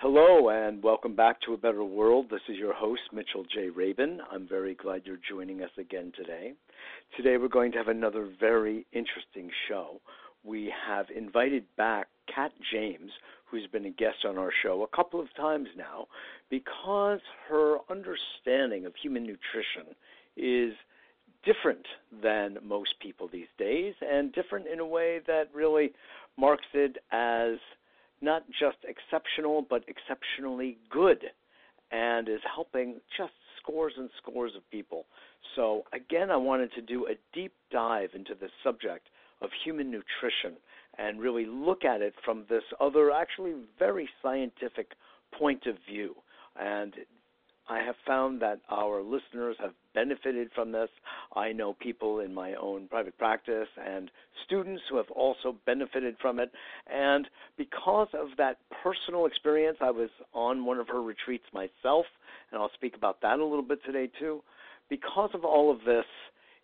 Hello, and welcome back to A Better World. This is your host, Mitchell J. Rabin. I'm very glad you're joining us again today. Today, we're going to have another very interesting show. We have invited back Kat James, who's been a guest on our show a couple of times now, because her understanding of human nutrition is different than most people these days, and different in a way that really marks it as not just exceptional, but exceptionally good, and is helping just scores and scores of people. So, again, I wanted to do a deep dive into the subject of human nutrition and really look at it from this other, actually very scientific point of view. And I have found that our listeners have benefited from this. I know people in my own private practice and students who have also benefited from it. And because of that personal experience, I was on one of her retreats myself, and I'll speak about that a little bit today too. Because of all of this,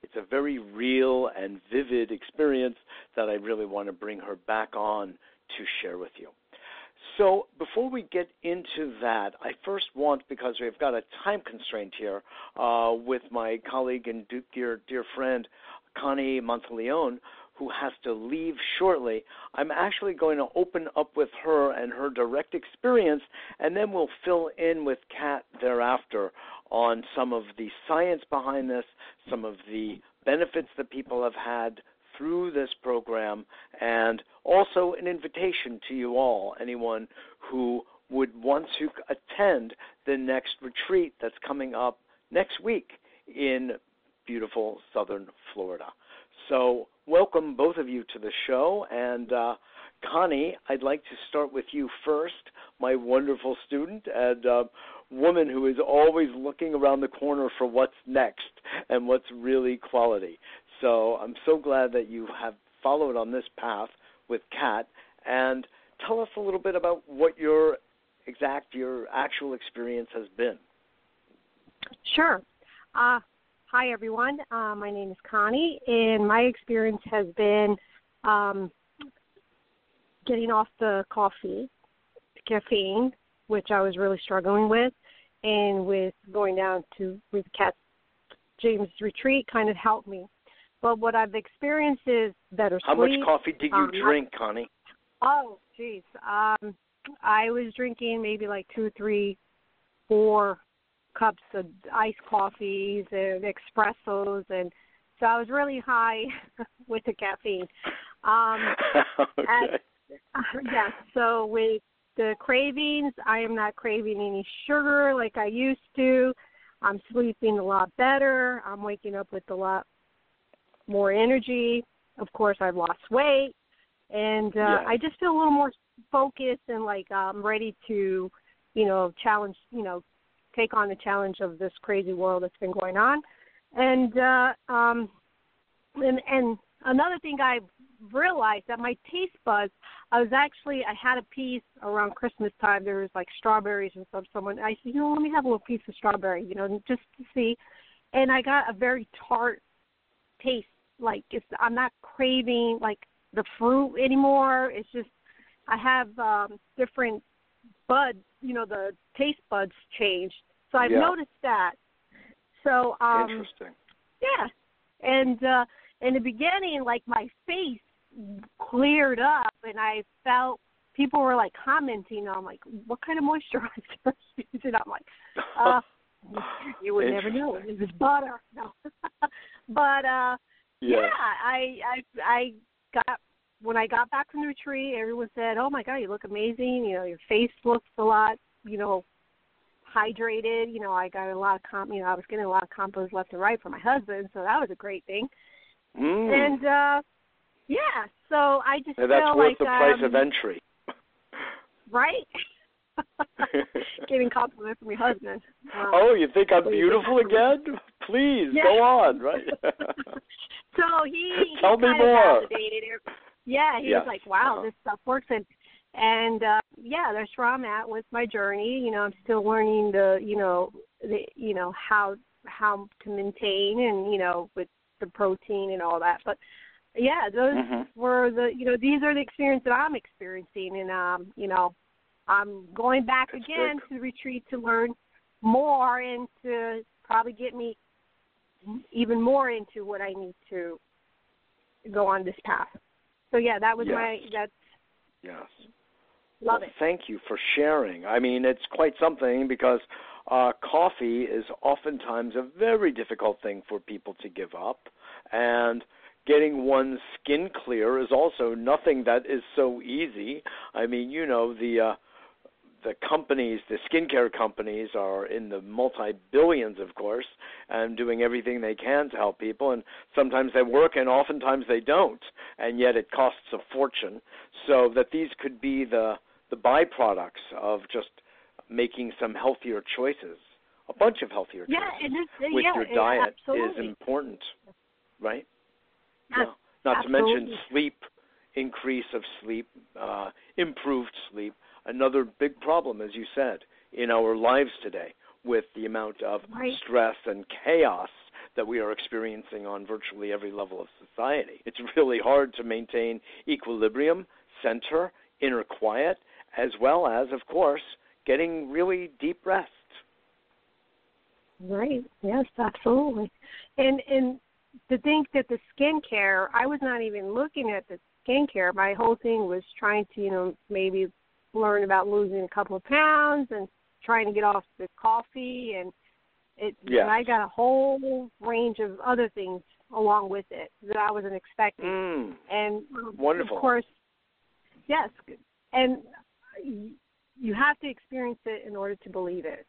it's a very real and vivid experience that I really want to bring her back on to share with you. So before we get into that, I first want, because we've got a time constraint here uh, with my colleague and dear, dear friend, Connie Monteleone, who has to leave shortly, I'm actually going to open up with her and her direct experience, and then we'll fill in with Kat thereafter on some of the science behind this, some of the benefits that people have had through this program and also an invitation to you all, anyone who would want to attend the next retreat that's coming up next week in beautiful southern Florida. So, welcome both of you to the show. And uh, Connie, I'd like to start with you first, my wonderful student and uh, woman who is always looking around the corner for what's next and what's really quality. So I'm so glad that you have followed on this path with Kat. And tell us a little bit about what your exact, your actual experience has been. Sure. Uh, hi, everyone. Uh, my name is Connie, and my experience has been um, getting off the coffee, caffeine, which I was really struggling with, and with going down to with Kat James retreat kind of helped me but what I've experienced is better How sleep. much coffee did you um, drink, Connie? Oh, jeez. Um, I was drinking maybe like two, three, four cups of iced coffees and espressos, and so I was really high with the caffeine. Um, okay. At, uh, yeah. So with the cravings, I am not craving any sugar like I used to. I'm sleeping a lot better. I'm waking up with a lot more energy. Of course, I've lost weight, and uh, yeah. I just feel a little more focused and like I'm ready to, you know, challenge, you know, take on the challenge of this crazy world that's been going on. And uh, um, and and another thing I realized that my taste buds, I was actually I had a piece around Christmas time. There was like strawberries and stuff. Someone I said, you know, let me have a little piece of strawberry, you know, just to see. And I got a very tart taste like it's I'm not craving like the fruit anymore. It's just I have um different buds, you know, the taste buds changed. So I've Yeah. noticed that. So um Interesting. yeah. and uh in the beginning like my face cleared up and I felt people were like commenting on like what kind of moisturizer and I'm like uh you would never know it was butter no but uh yeah. yeah I I I got when I got back from the retreat everyone said oh my god you look amazing you know your face looks a lot you know hydrated you know I got a lot of com you know I was getting a lot of compliments left and right for my husband so that was a great thing Mm. and uh yeah, so I just And that's worth like the price um, of entry. right. Getting compliments from your husband. Um, oh, you think I'm beautiful again? Please Yeah. go on, right? so he, Tell he me more. Validated it. Yeah, he Yes. was like, "Wow, Uh-huh. this stuff works." And and uh yeah, that's where I'm at with my journey. You know, I'm still learning the, you know, the, you know how how to maintain and you know with the protein and all that. But yeah, those Mhm. were the you know these are the experience that I'm experiencing, and um you know I'm going back That's again big. to the retreat to learn more and to probably get me even more into what I need to go on this path. So yeah, that was Yes. my that's yes. love well, it. Thank you for sharing. I mean, it's quite something because uh, coffee is oftentimes a very difficult thing for people to give up, and getting one's skin clear is also nothing that is so easy. I mean, you know, the uh, the companies, the skincare companies, are in the multi billions, of course, and doing everything they can to help people. And sometimes they work, and oftentimes they don't, and yet it costs a fortune. So that these could be the the byproducts of just making some healthier choices, a bunch of healthier Yeah, choices with yeah, your diet is important, right? Yeah. Not to mention sleep, increase of sleep, uh, improved sleep. Another big problem, as you said, in our lives today with the amount of Right. stress and chaos that we are experiencing on virtually every level of society. It's really hard to maintain equilibrium, center, inner quiet, as well as, of course, getting really deep rest. Right. Yes, absolutely. And and to think that the skincare, I was not even looking at the skincare. My whole thing was trying to, you know, maybe learn about losing a couple of pounds and trying to get off the coffee and it Yes. and I got a whole range of other things along with it that I wasn't expecting. Mm. And Wonderful. of course, yes, and you- have to experience it in order to believe it.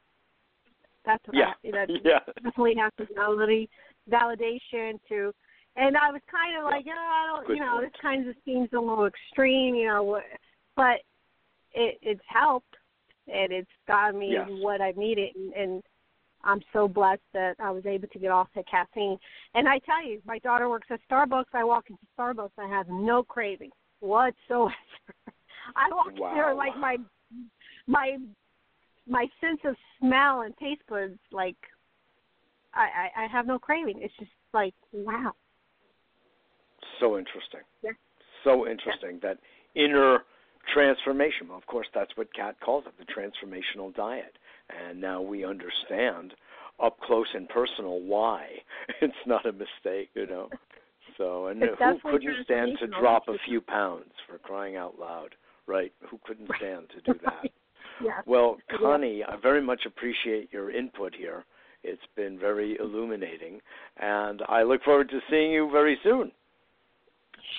That's Yeah. I, that yeah. definitely has to validate validation to. And I was kind of like, yeah, I don't, Good you know, point. this kind of seems a little extreme, you know, but it it's helped and it's gotten me Yes. what I needed, and, and I'm so blessed that I was able to get off the caffeine. And I tell you, my daughter works at Starbucks. I walk into Starbucks, I have no craving whatsoever. I walk in there Wow. like my my my sense of smell and taste buds like I, I I have no craving. It's just like wow. So interesting. Yeah. So interesting that inner transformation. Of course, that's what Kat calls it, the transformational diet. And now we understand up close and personal why it's not a mistake, you know. So, and It's who couldn't stand to drop a few pounds for crying out loud, right? Who couldn't stand to do that? Yeah. Well, Yeah. Connie, I very much appreciate your input here. It's been very illuminating, and I look forward to seeing you very soon.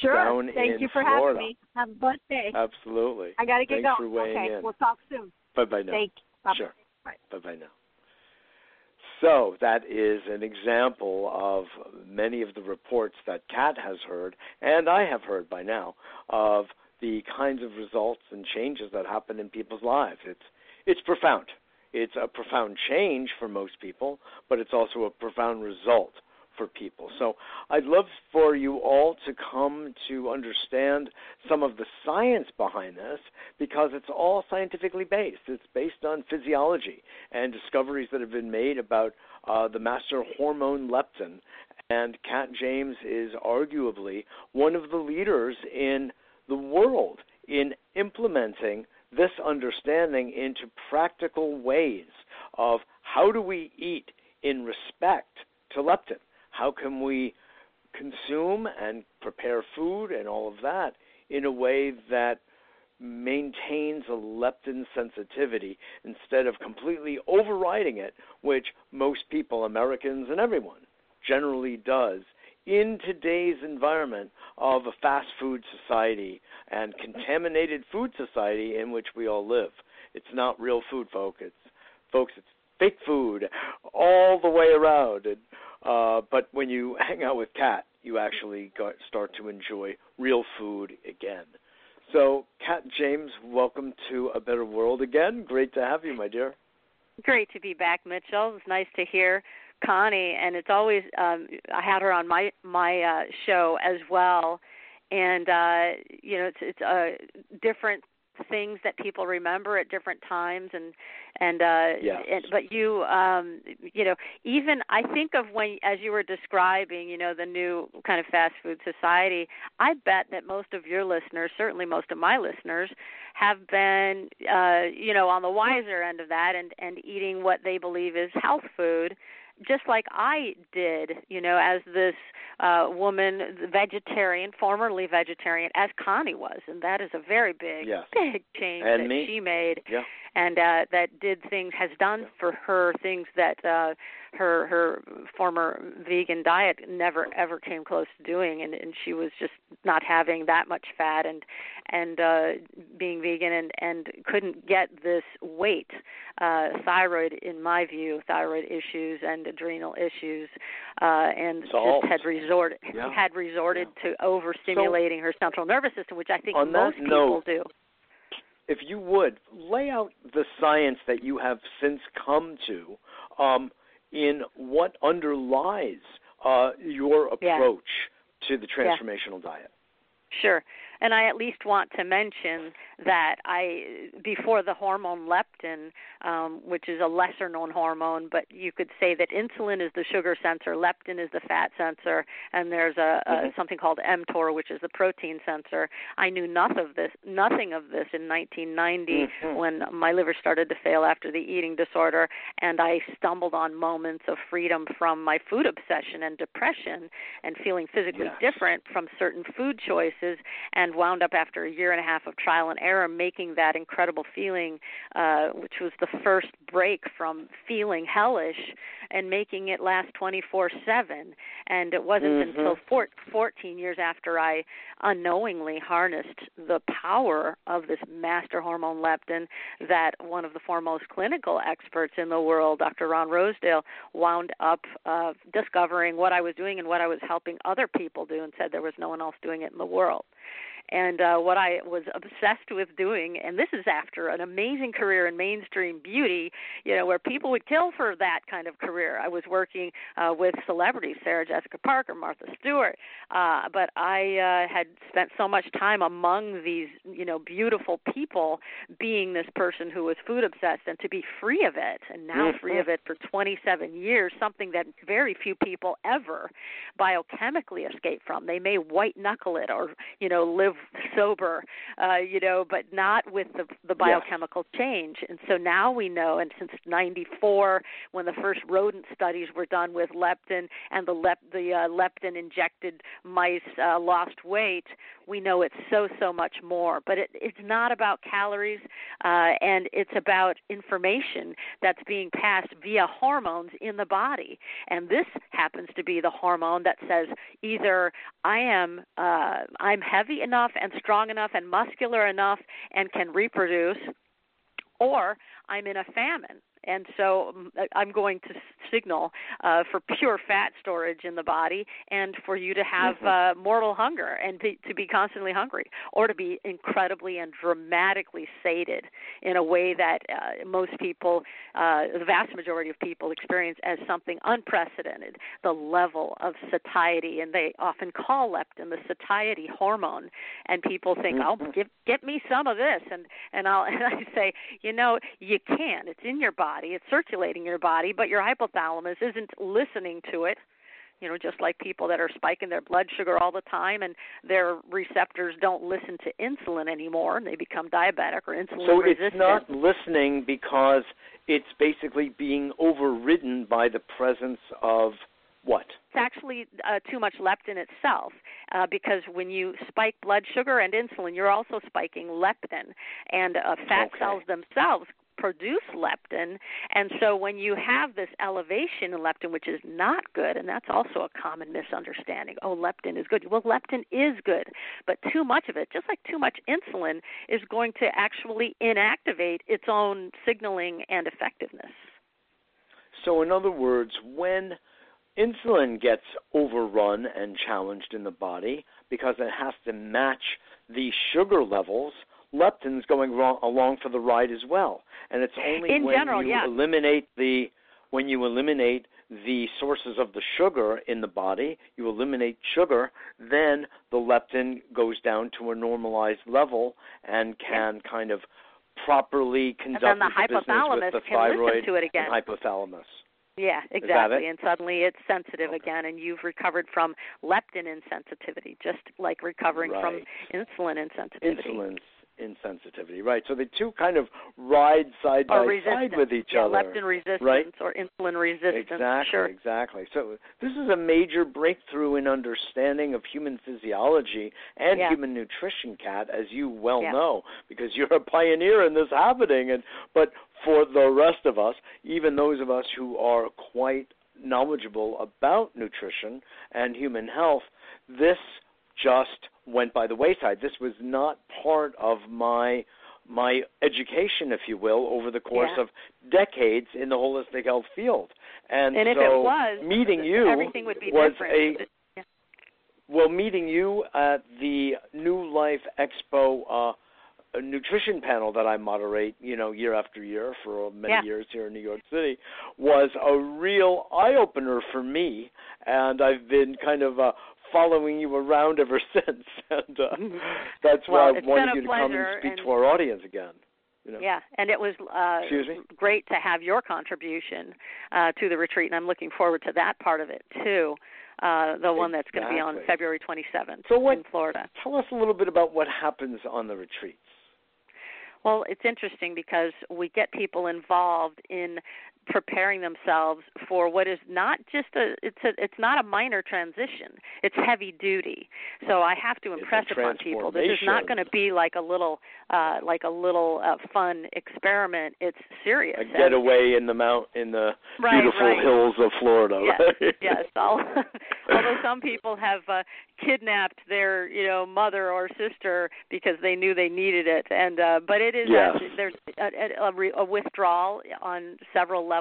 Sure. Thank you for Florida. having me. Have a blessed day. Absolutely. I got to get Thanks going. for okay, in. we'll talk soon. Bye bye now. Thank you. Bye-bye. Sure. Bye. Bye bye now. So that is an example of many of the reports that Kat has heard, and I have heard by now, of the kinds of results and changes that happen in people's lives. It's it's profound. It's a profound change for most people, but it's also a profound result for people. So I'd love for you all to come to understand some of the science behind this because it's all scientifically based. It's based on physiology and discoveries that have been made about uh, the master hormone leptin. And Kat James is arguably one of the leaders in the world in implementing this understanding into practical ways of how do we eat in respect to leptin? How can we consume and prepare food and all of that in a way that maintains a leptin sensitivity instead of completely overriding it, which most people, Americans and everyone, generally does in today's environment of a fast food society and contaminated food society in which we all live. It's not real food, folks. It's folks, it's fake food all the way around. And, uh, but when you hang out with Kat, you actually got, start to enjoy real food again. So, Kat James, welcome to A Better World again. Great to have you, my dear. Great to be back, Mitchell. It's nice to hear Connie, and it's always um, I had her on my my uh, show as well, and uh, you know it's it's a different things that people remember at different times and and uh yes. and but you um you know even i think of when as you were describing you know the new kind of fast food society i bet that most of your listeners certainly most of my listeners have been uh you know on the wiser end of that and and eating what they believe is health food just like I did, you know, as this uh woman, vegetarian, formerly vegetarian, as Connie was, and that is a very big, yes. big change and that me. she made, yeah. And uh that did things, has done Yeah. for her things that uh her her former vegan diet never ever came close to doing, and and she was just not having that much fat and and uh being vegan and and couldn't get this weight uh thyroid in my view thyroid issues and adrenal issues uh and Solved. just had resorted Yeah. had resorted to overstimulating her central nervous system which i think most people note, do if you would lay out the science that you have since come to um, in what underlies uh, your Yeah. approach to the transformational diet. Sure. And I at least want to mention that I, before the hormone leptin, um, which is a lesser known hormone, but you could say that insulin is the sugar sensor, leptin is the fat sensor, and there's a, a Mhm. something called mTOR, which is the protein sensor. I knew nothing of this, nothing of this in 1990 Mhm. when my liver started to fail after the eating disorder, and I stumbled on moments of freedom from my food obsession and depression, and feeling physically Yes. different from certain food choices and wound up after a year and a half of trial and error making that incredible feeling uh which was the first break from feeling hellish and making it last 24/7 and it wasn't Mhm. until four, 14 years after I unknowingly harnessed the power of this master hormone leptin that one of the foremost clinical experts in the world Dr. Ron Rosedale wound up uh discovering what I was doing and what I was helping other people do and said there was no one else doing it in the world and uh, what I was obsessed with doing, and this is after an amazing career in mainstream beauty, you know, where people would kill for that kind of career. I was working uh, with celebrities, Sarah Jessica Parker, Martha Stewart, uh, but I uh, had spent so much time among these, you know, beautiful people, being this person who was food obsessed, and to be free of it, and now Mhm. free of it for 27 years, something that very few people ever biochemically escape from. They may white knuckle it or, you know, live sober, uh, you know, but not with the the biochemical change. And so now we know, and since '94, when the first rodent studies were done with leptin, and the lep the uh, leptin injected mice uh, lost weight, we know it's so so much more. But it, it's not about calories, uh, and it's about information that's being passed via hormones in the body. And this happens to be the hormone that says either I am uh, I'm heavy enough and strong enough and muscular enough and can reproduce, or I'm in a famine. And so mm, I'm going to signal uh, for pure fat storage in the body and for you to have Mm-hmm. uh, mortal hunger and be, to be constantly hungry or to be incredibly and dramatically sated in a way that uh, most people, uh, the vast majority of people, experience as something unprecedented the level of satiety. And they often call leptin the satiety hormone. And people think, oh, Mhm. give, get me some of this. And, and, I'll, and I say, you know, you can. It's in your body body, it's circulating your body, but your hypothalamus isn't listening to it. You know, just like people that are spiking their blood sugar all the time and their receptors don't listen to insulin anymore and they become diabetic or insulin So resistant. it's not listening because it's basically being overridden by the presence of What? It's actually uh, too much leptin itself, uh, because when you spike blood sugar and insulin, you're also spiking leptin, and uh, fat Okay. cells themselves produce leptin. And so when you have this elevation in leptin which is not good and that's also a common misunderstanding oh leptin is good. Well leptin is good but too much of it just like too much insulin is going to actually inactivate its own signaling and effectiveness. So, in other words, when insulin gets overrun and challenged in the body because it has to match the sugar levels, leptin's going wrong, along for the ride as well. And it's only In when general, you yeah. eliminate the when you eliminate the sources of the sugar in the body, you eliminate sugar, then the leptin goes down to a normalized level and can kind of properly conduct then the its business hypothalamus with the thyroid to it again. and hypothalamus. Yeah, exactly. And suddenly it's sensitive Okay. again, and you've recovered from leptin insensitivity, just like recovering from insulin insensitivity. Insulin insensitivity, right? So the two kind of ride side or by resistance. side with each yeah, other. leptin resistance right? or insulin resistance. Exactly, Sure. exactly. So this is a major breakthrough in understanding of human physiology and Yeah. human nutrition, Kat, as you well Yeah. know, because you're a pioneer in this happening. And but for the rest of us, even those of us who are quite knowledgeable about nutrition and human health, this just went by the wayside. This was not part of my my education, if you will, over the course Yeah. of decades in the holistic health field. And, And if so it was, meeting you everything would be was different. a Yeah. well, meeting you at the New Life Expo uh, nutrition panel that I moderate, you know, year after year for many Yeah. years here in New York City, was a real eye opener for me, and I've been kind of uh, following you around ever since, and uh, that's Well, why I wanted you to come and speak and- to our audience again. You know? Yeah, and it was uh, Excuse me? great to have your contribution uh, to the retreat, and I'm looking forward to that part of it too. Uh, the one that's going to be on February 27th So what- in Florida. Tell us a little bit about what happens on the retreats. Well, it's interesting because we get people involved in preparing themselves for what is not just a it's a it's not a minor transition. It's heavy duty. So I have to impress upon people this is not going to be like a little uh like a little uh, fun experiment. It's serious. A And- getaway in the mount in the Right, beautiful right. hills of Florida. yes, right? yes. All, although some people have uh, kidnapped their, you know, mother or sister because they knew they needed it, and uh, but it is Yes. a, there's a, a, re- a withdrawal on several levels.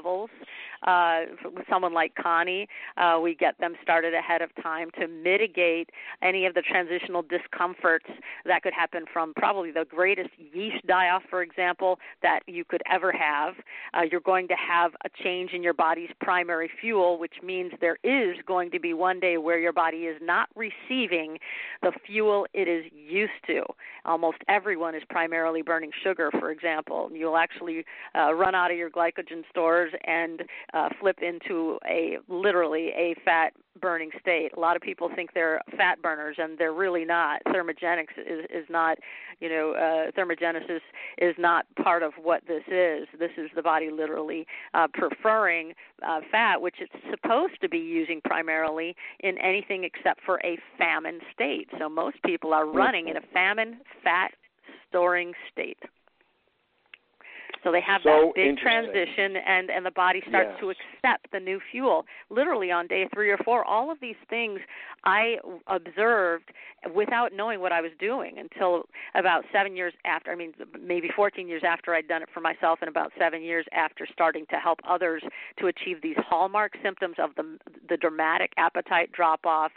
Uh, with someone like Connie, uh, we get them started ahead of time to mitigate any of the transitional discomforts that could happen from probably the greatest yeast die-off, for example, that you could ever have. Uh, you're going to have a change in your body's primary fuel, which means there is going to be one day where your body is not receiving the fuel it is used to. Almost everyone is primarily burning sugar, for example. You'll actually uh, run out of your glycogen stores and uh, flip into a literally a fat burning state. A lot of people think they're fat burners, and they're really not. Thermogenics is, is not, you know, uh, thermogenesis is not part of what this is. This is the body literally uh, preferring uh, fat, which it's supposed to be using primarily in anything except for a famine state. So most people are running in a famine fat storing state. So they have So that big transition, and and the body starts Yes. to accept the new fuel. Literally on day three or four, all of these things I observed without knowing what I was doing until about seven years after. I mean, maybe 14 years after I'd done it for myself, and about seven years after starting to help others to achieve these hallmark symptoms of the the dramatic appetite drop off,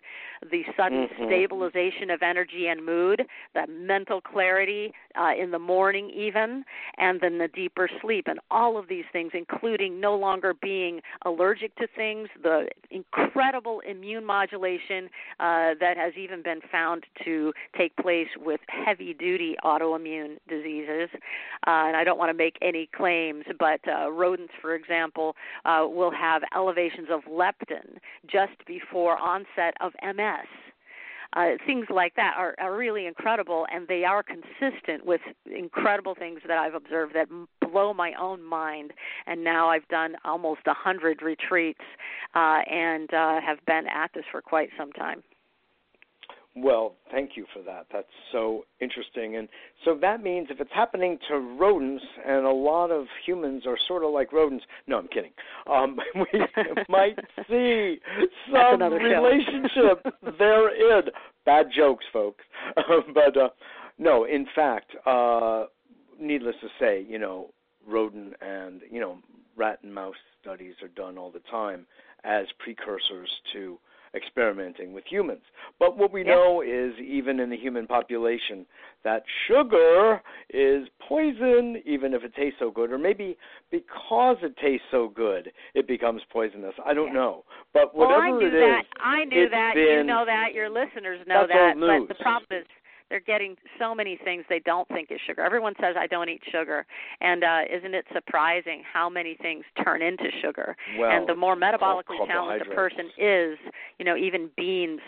the sudden Mhm. stabilization of energy and mood, the mental clarity uh, in the morning even, and then the deeper sleep, and all of these things, including no longer being allergic to things, the incredible immune modulation uh, that has even been found to take place with heavy duty autoimmune diseases. Uh, and I don't want to make any claims, but uh, rodents, for example, uh, will have elevations of leptin just before onset of MS uh, things like that are, are really incredible, and they are consistent with incredible things that I've observed that blow my own mind. And now I've done almost a hundred retreats uh, and uh, have been at this for quite some time. Well, thank you for that. That's so interesting. And so that means if it's happening to rodents, and a lot of humans are sort of like rodents. No, I'm kidding. Um, we might see some relationship therein. Bad jokes, folks. but uh, no, in fact, uh, needless to say, you know, rodent and you know, rat and mouse studies are done all the time as precursors to experimenting with humans. But what we yep. know is, even in the human population, that sugar is poison, even if it tastes so good, or maybe because it tastes so good, it becomes poisonous. I don't know, but whatever well, I knew it that. is, I knew that. Been, you know that. Your listeners know that. But the problem is they're getting so many things they don't think is sugar. Everyone says I don't eat sugar, and uh, isn't it surprising how many things turn into sugar? Well, and the more metabolically challenged a person is, you know, even beans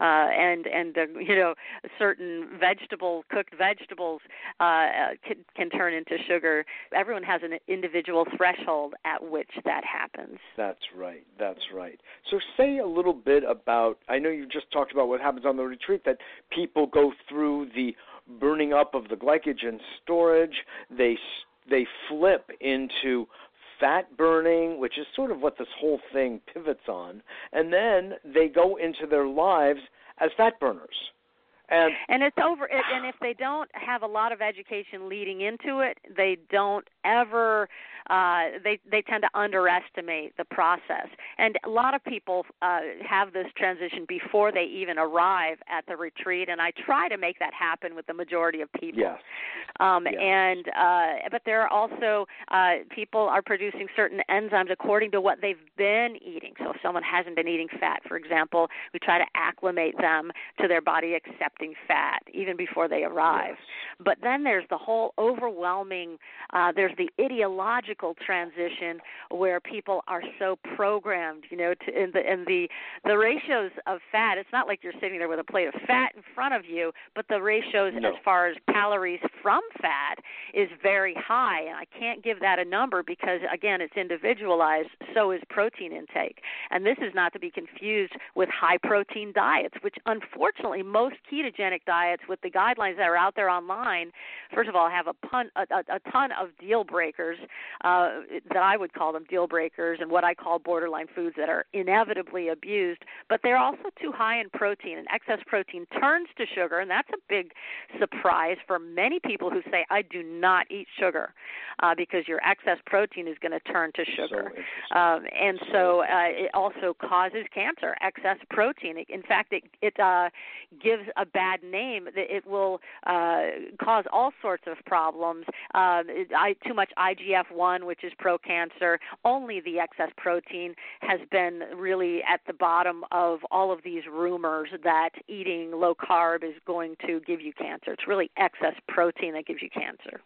uh, and and uh, you know certain vegetable cooked vegetables uh, uh, can, can turn into sugar. Everyone has an individual threshold at which that happens. That's right. That's right. So say a little bit about. I know you just talked about what happens on the retreat that people go through the burning up of the glycogen storage. They they flip into fat burning, which is sort of what this whole thing pivots on, and then they go into their lives as fat burners. And, and it's over and if they don't have a lot of education leading into it they don't ever uh, they they tend to underestimate the process. And a lot of people uh, have this transition before they even arrive at the retreat, and I try to make that happen with the majority of people. Yes. Um, yes. And uh, but there are also uh, people are producing certain enzymes according to what they've been eating. So if someone hasn't been eating fat, for example, we try to acclimate them to their body accepting fat even before they arrive. Yes. But then there's the whole overwhelming. Uh, there's the ideological transition where people are so programmed, you know, to in the in the the ratios of fat. It's not like you're sitting there with a plate of fat in front of you, but the ratios no. as far as calories from fat is very high, and I can't give that a number because again, it's individualized. So is protein intake, and this is not to be confused with high protein diets, which unfortunately most ketogenic diets with the guidelines that are out there online, first of all, have a, pun, a, a, a ton of deal breakers uh, that I would call them deal breakers and what I call borderline foods that are inevitably abused, but they're also too high in protein, and excess protein turns to sugar, and that's a big surprise for many people who say, I do not eat sugar uh, because your excess protein is going to turn to sugar. So um, and so uh, it also causes cancer, excess protein. In fact, it, it uh, gives a bad name. It will uh, cause all sorts of problems. Uh, it, I, too much IGF 1 1, which is pro cancer. Only the excess protein has been really at the bottom of all of these rumors that eating low carb is going to give you cancer. It's really excess protein that gives you cancer.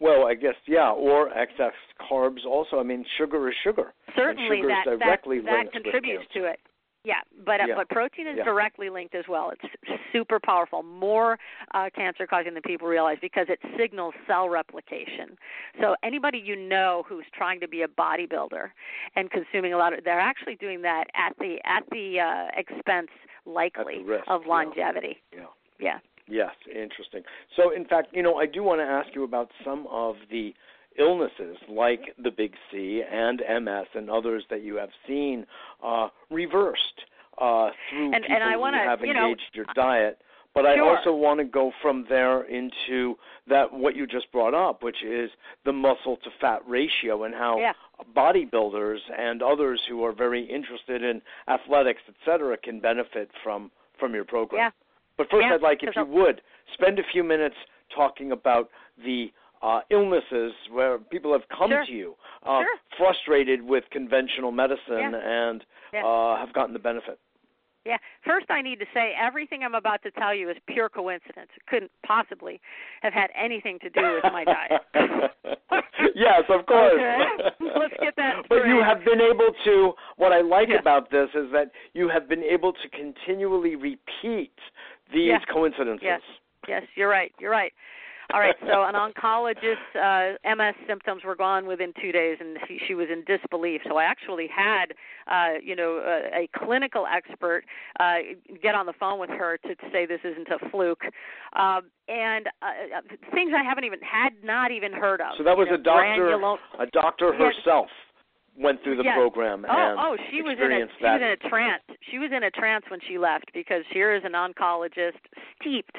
Well, I guess yeah, or excess carbs also. I mean, sugar is sugar. Certainly, sugar that directly that, that contributes to it. Yeah, but uh, yeah. but protein is yeah. directly linked as well. It's super powerful, more uh, cancer causing than people realize because it signals cell replication. So anybody you know who's trying to be a bodybuilder and consuming a lot of, they're actually doing that at the at the uh, expense likely risk, of longevity. Yeah. yeah. Yes, interesting. So, in fact, you know, I do want to ask you about some of the illnesses like the big C and MS and others that you have seen uh, reversed uh, through and, people and I wanna, who have you engaged know, your diet. But I also want to go from there into that what you just brought up, which is the muscle to fat ratio and how yeah. bodybuilders and others who are very interested in athletics, et cetera, can benefit from from your program. Yeah. But first, yeah, I'd like if you would spend a few minutes talking about the uh, illnesses where people have come sure. to you uh, sure. frustrated with conventional medicine yeah. and yeah. Uh, have gotten the benefit. Yeah. First, I need to say everything I'm about to tell you is pure coincidence. It couldn't possibly have had anything to do with my diet. yes, of course. Okay. Let's get that. But you have been able to. What I like Yeah. about this is that you have been able to continually repeat these Yeah. coincidences. Yes. Yes, you're right. You're right. All right, so an oncologist, uh, MS symptoms were gone within two days, and she, she was in disbelief. So I actually had, uh, you know, a, a clinical expert uh, get on the phone with her to, say this isn't a fluke, um, and uh, uh things I haven't even had not even heard of. So that was you know, a doctor, granulo- a doctor herself. went through the yes. program oh, and oh, she was in a she that. was in a trance. She was in a trance when she left because here is an oncologist steeped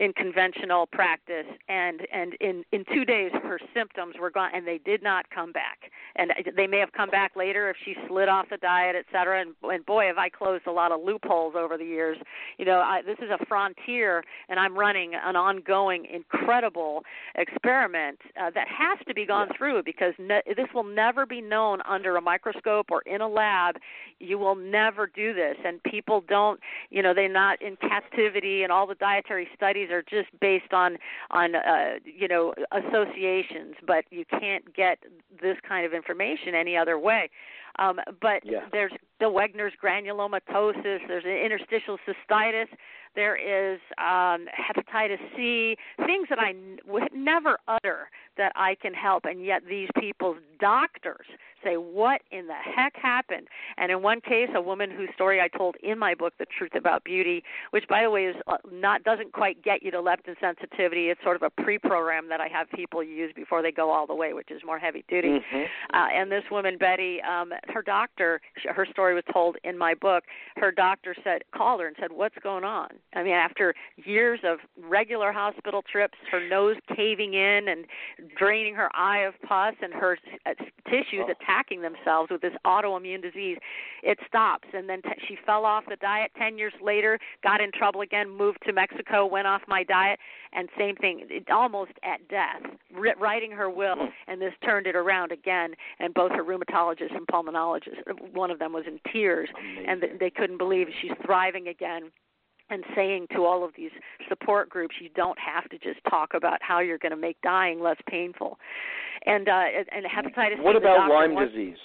in conventional practice and and in in 2 days her symptoms were gone and they did not come back. And they may have come back later if she slid off the diet et cetera and, and boy have I closed a lot of loopholes over the years. You know I, this is a frontier and I'm running an ongoing incredible experiment uh, that has to be gone through because ne- this will never be known under a microscope or in a lab. You will never do this and people don't you know they're not in captivity and all the dietary studies are just based on on uh, you know associations, but you can't get this kind of information any other way. Um, but yeah. there's the Wegener's granulomatosis, there's an interstitial cystitis, there is um, hepatitis C, things that I n- would never utter that I can help, and yet these people's doctors say, "What in the heck happened?" And in one case, a woman whose story I told in my book, "The Truth About Beauty," which, by the way, is uh, not doesn't quite get you to leptin sensitivity. It's sort of a pre-program that I have people use before they go all the way, which is more heavy duty. Mm-hmm. Uh, and this woman, Betty, um, her doctor, her story was told in my book. Her doctor said, called her and said, "What's going on?" I mean, after years of regular hospital trips, her nose caving in and draining her eye of pus and her uh, tissues oh. attacking themselves with this autoimmune disease, it stops. And then t- she fell off the diet 10 years later, got in trouble again, moved to Mexico, went off my diet, and same thing, almost at death, ri- writing her will, Hmm. and this turned it around again. And both her rheumatologist and pulmonologist, one of them was in tears, Amazing. and they couldn't believe she's thriving again and saying to all of these support groups, you don't have to just talk about how you're going to make dying less painful. And uh, and hepatitis. What C, about Lyme wants, disease?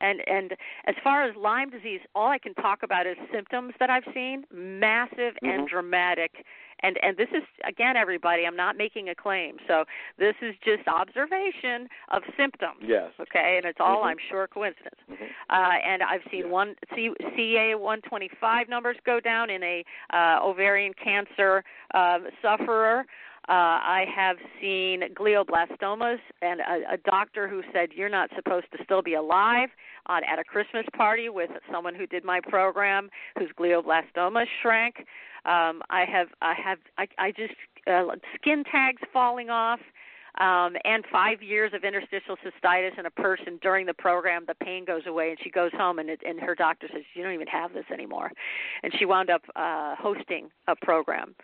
And and as far as Lyme disease, all I can talk about is symptoms that I've seen, massive mm-hmm. and dramatic. And and this is again, everybody. I'm not making a claim, so this is just observation of symptoms. Yes. Okay, and it's all mm-hmm. I'm sure coincidence. Mm-hmm. Uh, and I've seen yeah. one C, CA 125 numbers go down in a uh, ovarian cancer uh, sufferer. Uh, I have seen glioblastomas, and a, a doctor who said you're not supposed to still be alive on at a Christmas party with someone who did my program whose glioblastoma shrank. Um, I have, I have, I, I just uh, skin tags falling off. Um, and five years of interstitial cystitis in a person during the program, the pain goes away, and she goes home, and, it, and her doctor says, "You don't even have this anymore," and she wound up uh, hosting a program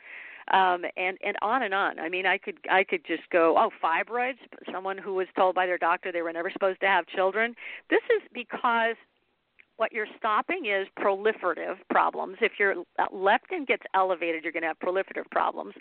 um, and and on and on. I mean, I could I could just go. Oh, fibroids. Someone who was told by their doctor they were never supposed to have children. This is because what you're stopping is proliferative problems. If your leptin gets elevated, you're going to have proliferative problems.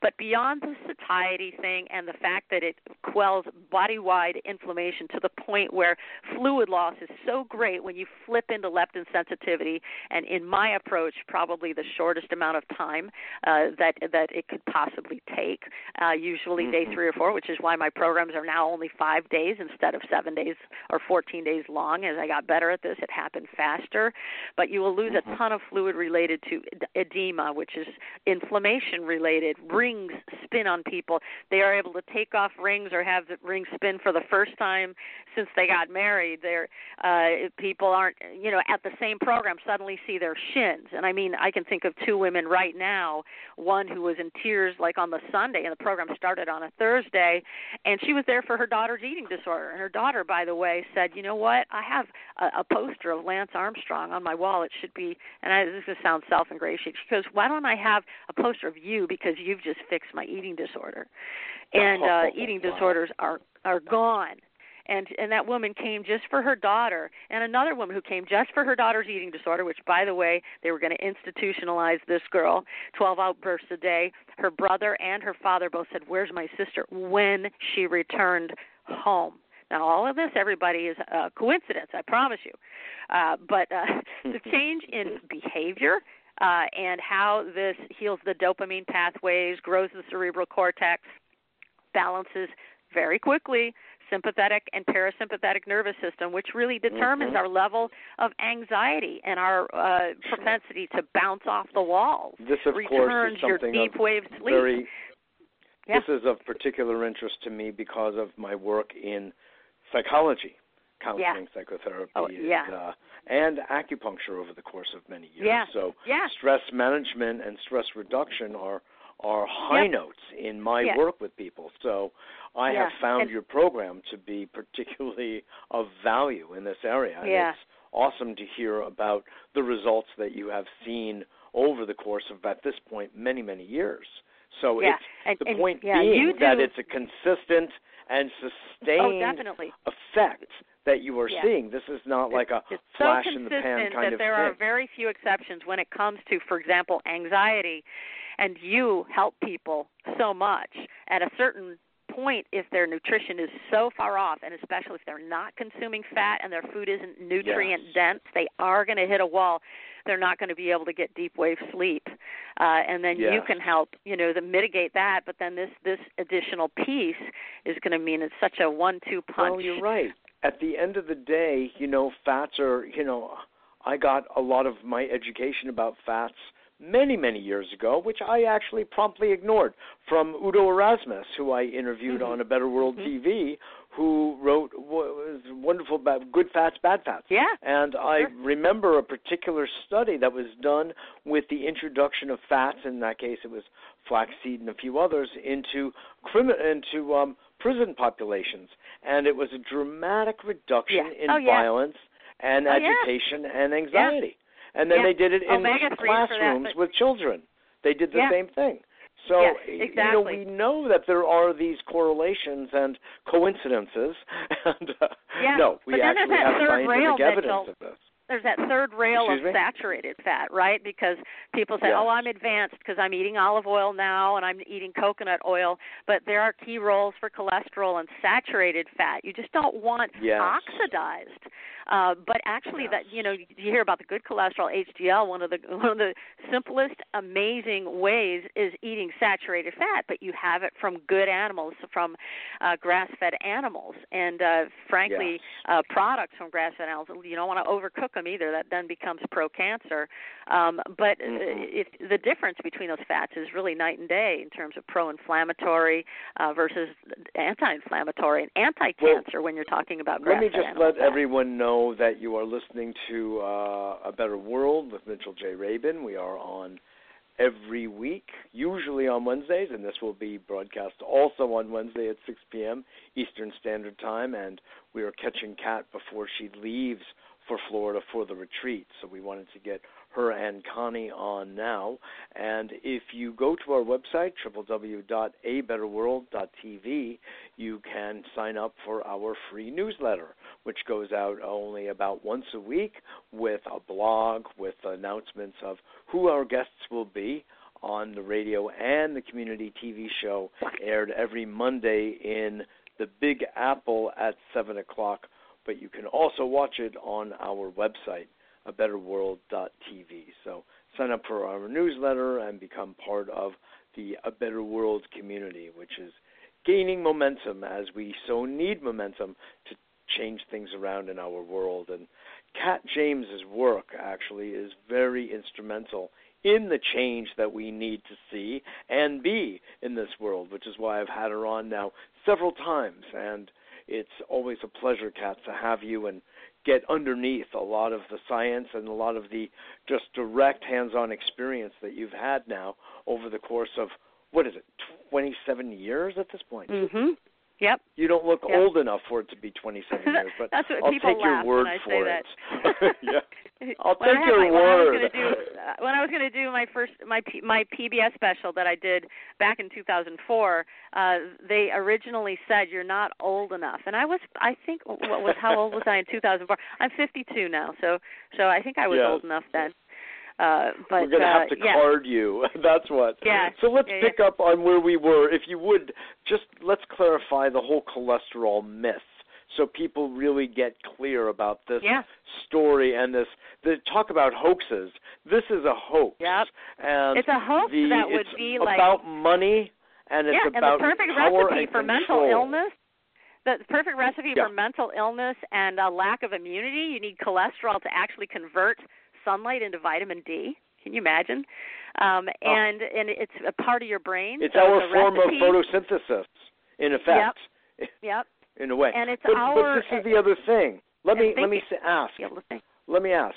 But beyond the satiety thing and the fact that it quells body wide inflammation to the point where fluid loss is so great when you flip into leptin sensitivity, and in my approach, probably the shortest amount of time uh, that, that it could possibly take, uh, usually mm-hmm. day three or four, which is why my programs are now only five days instead of seven days or 14 days long. As I got better at this, it happened faster, but you will lose mm-hmm. a ton of fluid related to edema, which is inflammation related. Rings spin on people. They are able to take off rings or have the rings spin for the first time since they got married. They're uh, people aren't you know at the same program suddenly see their shins, and I mean I can think of two women right now. One who was in tears like on the Sunday, and the program started on a Thursday, and she was there for her daughter's eating disorder. And her daughter, by the way, said, "You know what? I have a, a poster of Lance Armstrong on my wall. It should be." And I, this is sound self-ingratiating. She goes, "Why don't I have a poster of you because you've just fixed my eating disorder?" And uh, eating wow. disorders are are gone and and that woman came just for her daughter and another woman who came just for her daughter's eating disorder which by the way they were going to institutionalize this girl 12 outbursts a day her brother and her father both said where's my sister when she returned home now, all of this, everybody, is a coincidence, I promise you. Uh, but uh, the change in behavior uh, and how this heals the dopamine pathways, grows the cerebral cortex, balances very quickly sympathetic and parasympathetic nervous system, which really determines mm-hmm. our level of anxiety and our uh, propensity to bounce off the walls. This, of course, is your something deep of wave sleep. very. Yeah. This is of particular interest to me because of my work in psychology, counseling, psychotherapy, Oh, yeah. and, uh, and acupuncture over the course of many years. Yeah. So Yeah. stress management and stress reduction are are high Yep. notes in my Yeah. work with people. So I Yeah. have found And- your program to be particularly of value in this area. Yeah. It's awesome to hear about the results that you have seen over the course of at this point many many years. So Yeah. it's And- the and- point yeah, being that it's a consistent and Oh, sustained definitely. effect that you are Yeah. seeing. This is not like a it's flash so in the pan kind that of there thing. are very few exceptions when it comes to, for example, anxiety. And you help people so much at a certain point if their nutrition is so far off, and especially if they're not consuming fat and their food isn't nutrient Yes. dense, they are going to hit a wall. They're not going to be able to get deep wave sleep, uh, and then you can help, you know, to mitigate that. But then this this additional piece is going to mean it's such a one-two punch. Well, you're right. At the end of the day, you know, fats are, you know, I got a lot of my education about fats many, many years ago, which I actually promptly ignored from Udo Erasmus, who I interviewed Mhm. on A Better World Mhm. TV, who wrote was wonderful about good fats, bad fats. Yeah. And I Sure. remember a particular study that was done with the introduction of fats. In that case, it was flaxseed and a few others into crimi- into um, prison populations, and it was a dramatic reduction Yeah. in Oh, yeah. violence and Oh, yeah. agitation and anxiety. And then Yeah. they did it in Omega-3 classrooms with children. They did the Yeah. same thing. So Yeah, you know we know that there are these correlations and coincidences, and uh, Yeah, no, we actually have scientific rail, evidence Mitchell. of this. there's that third rail Excuse of me? saturated fat, right? Because people say, Yes. "Oh, I'm advanced because I'm eating olive oil now and I'm eating coconut oil," but there are key roles for cholesterol and saturated fat. You just don't want Yes. oxidized. Uh, but actually, Yes. that you know, you hear about the good cholesterol, HDL. One of the one of the simplest, amazing ways is eating saturated fat, but you have it from good animals, from uh, grass-fed animals, and uh, frankly, Yes. uh, products from grass-fed animals. You don't want to overcook them either. That then becomes pro-cancer. Um, but uh Mhm. if the difference between those fats is really night and day in terms of pro-inflammatory uh, versus anti-inflammatory and anti-cancer when you're talking about grass-fed. Let me just let fat. everyone know that you are listening to uh, A Better World with Mitchell J. Rabin. We are on every week, usually on Wednesdays, and this will be broadcast also on Wednesday at 6 p.m. Eastern Standard Time. And we are catching Kat before she leaves for Florida for the retreat. So we wanted to get her and Connie on now. And if you go to our website, www.abetterworld.tv, you can sign up for our free newsletter, which goes out only about once a week with a blog with announcements of who our guests will be on the radio and the community TV show aired every Monday in the Big Apple at 7 o'clock. But you can also watch it on our website, abetterworld.tv. So sign up for our newsletter and become part of the A Better World community, which is gaining momentum as we so need momentum to change things around in our world. And Kat James's work actually is very instrumental in the change that we need to see and be in this world, which is why I've had her on now several times. And it's always a pleasure, Kat, to have you and get underneath a lot of the science and a lot of the just direct hands-on experience that you've had now over the course of what is it, 27 years at this point? Mm Mhm. Yep. You don't look Yep. old enough for it to be 27 years, but That's what I'll people take your word for it. yeah. I'll when I take your my, when I was word. going to do uh, when I was going to do my first my P, my PBS special that I did back in 2004, uh they originally said you're not old enough, and I was I think what was how old was I in 2004? I'm 52 now, so so I think I was Yes. old enough then. Uh, but We're going to uh, have to yeah. card you. That's what. Yeah. So let's Yeah, pick up on where we were. If you would, just let's clarify the whole cholesterol myth so people really get clear about this Yeah. story and this the talk about hoaxes. This is a hoax. Yep. And It's a hoax the, that would it's be like- about money and it's yeah, about and the perfect recipe for mental illness. The perfect recipe Yeah. for mental illness and a lack of immunity. You need cholesterol to actually convert sunlight into vitamin D. Can you imagine? Um, and and it's a part of your brain. Oh. It's so our the form of photosynthesis, in effect, Yep. Yep. In a way. And it's but, our- but this is the other thing. Let me let me say, ask. Be able to think. Let me ask.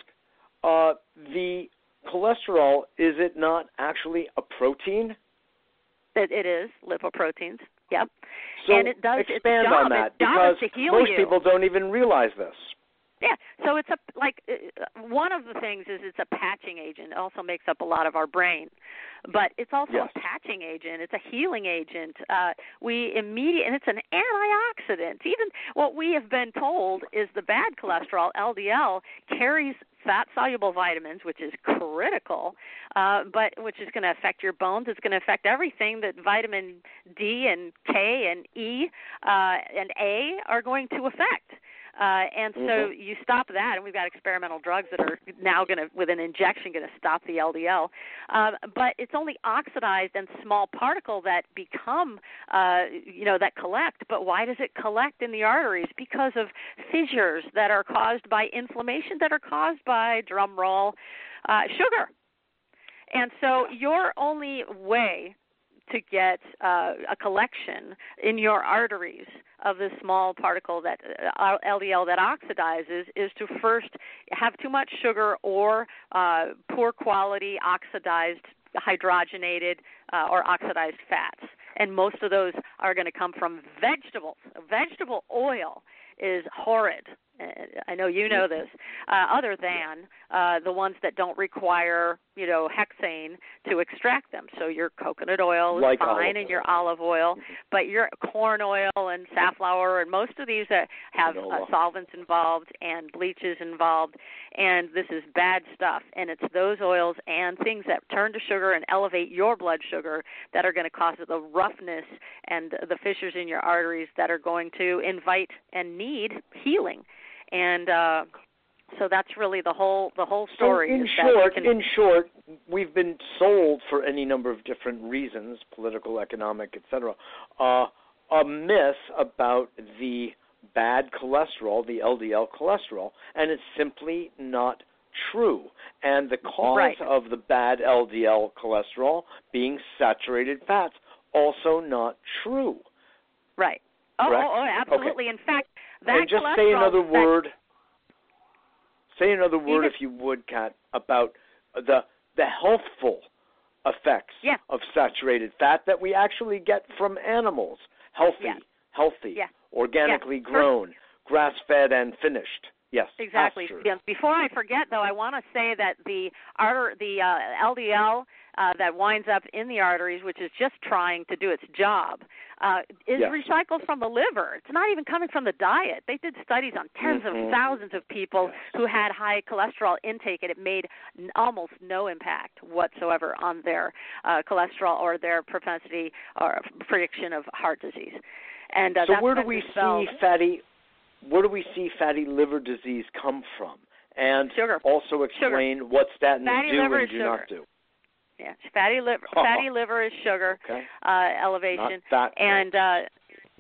Uh, the cholesterol is it not actually a protein? It, it is lipoproteins. Yep. So and it does its expand job. on that its because most you. people don't even realize this. Yeah, so it's a like uh, one of the things is it's a patching agent. It also makes up a lot of our brain, but it's also Yes. a patching agent. It's a healing agent. Uh, we immediate and it's an antioxidant. Even what we have been told is the bad cholesterol (LDL) carries fat soluble vitamins, which is critical, uh, but which is going to affect your bones. It's going to affect everything that vitamin D and K and E uh, and A are going to affect. Uh, and so Mhm. you stop that, and we've got experimental drugs that are now going to, with an injection, going to stop the LDL. Um, but it's only oxidized and small particle that become, uh, you know, that collect. But why does it collect in the arteries? Because of fissures that are caused by inflammation that are caused by, drum roll, uh, sugar. And so your only way to get uh, a collection in your arteries of this small particle that uh, LDL that oxidizes is to first have too much sugar or uh, poor quality oxidized hydrogenated uh, or oxidized fats. And most of those are going to come from vegetables. Vegetable oil is horrid I know you know this. Uh, other than uh, the ones that don't require, you know, hexane to extract them. So your coconut oil is Like fine, and oil. your olive oil, but your corn oil and safflower, and most of these that have uh, solvents involved and bleaches involved, and this is bad stuff. And it's those oils and things that turn to sugar and elevate your blood sugar that are going to cause the roughness and the fissures in your arteries that are going to invite and need healing and uh so that's really the whole the whole story So in is short, can, in short, we've been sold for any number of different reasons, political, economic, etc., uh, a myth about the bad cholesterol, the LDL cholesterol, and it's simply not true. And the cause Right. of the bad LDL cholesterol being saturated fats, also not true. right oh, oh, oh absolutely in fact that and just say another word. Say another word, if you would, Kat, about the the healthful effects Yeah. of saturated fat that we actually get from animals. Healthy, Yeah. healthy, Yeah. organically grown, grass fed and finished. Yes, Exactly. Yes. Before I forget, though, I want to say that the arter- the uh, LDL uh, that winds up in the arteries, which is just trying to do its job, uh, is Yes. recycled from the liver. It's not even coming from the diet. They did studies on 10s Mhm. of thousands of people Yes. who had high cholesterol intake, and it made n- almost no impact whatsoever on their uh, cholesterol or their propensity or prediction of heart disease. And uh, so where do we see fatty? Where do we see fatty liver disease come from? And Sugar. also explain what statins Fatty do and do sugar. not do. Yeah, fatty liver. Oh. Fatty liver is sugar Okay. uh, elevation, and uh,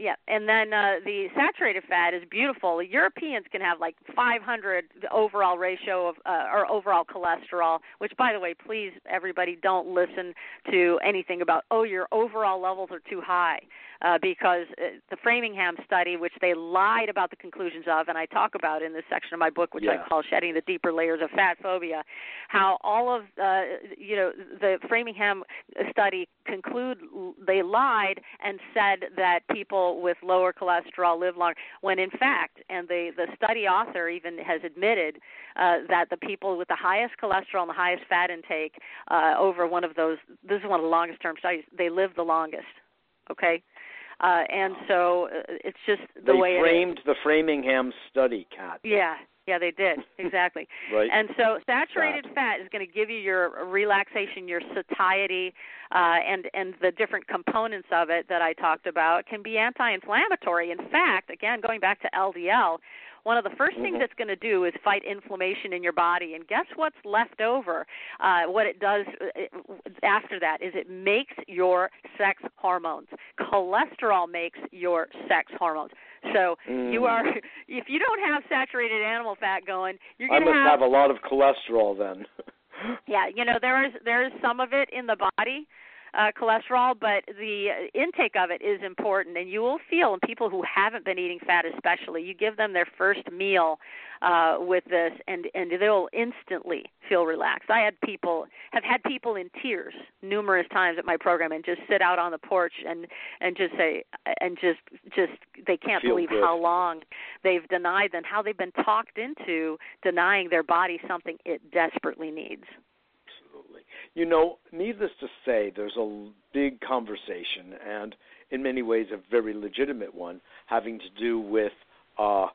yeah, and then uh, the saturated fat is beautiful. Europeans can have like 500 overall ratio of uh, or overall cholesterol. Which, by the way, please everybody don't listen to anything about oh your overall levels are too high. Uh, because uh, the Framingham study, which they lied about the conclusions of, and I talk about in this section of my book, which Yeah. I call "Shedding the Deeper Layers of Fat Phobia," how all of uh, you know the Framingham study conclude they lied and said that people with lower cholesterol live longer when in fact and the the study author even has admitted uh, that the people with the highest cholesterol and the highest fat intake uh, over one of those this is one of the longest term studies they live the longest okay? Uh, and so uh, it's just the they way framed the Framingham study, Kat. yeah yeah they did exactly Right. and so saturated fat is going to give you your relaxation, your satiety, uh, and and the different components of it that I talked about can be anti-inflammatory. In fact, again, going back to LDL, one of the 1st things it's going to do is fight inflammation in your body. And guess what's left over? Uh, what it does, after that is it makes your sex hormones. Cholesterol makes your sex hormones. So mm. you are if you don't have saturated animal fat going, you're going to I must have, have a lot of cholesterol then. yeah, you know there is there is some of it in the body uh, cholesterol, but the intake of it is important. And you will feel, and people who haven't been eating fat, especially, you give them their first meal uh, with this, and and they'll instantly feel relaxed. I had people have had people in tears numerous times at my program, and just sit out on the porch and and just say and just just they can't feel believe good. how long they've denied them, how they've been talked into denying their body something it desperately needs. You know, needless to say, there's a big conversation, and in many ways a very legitimate one, having to do with uh,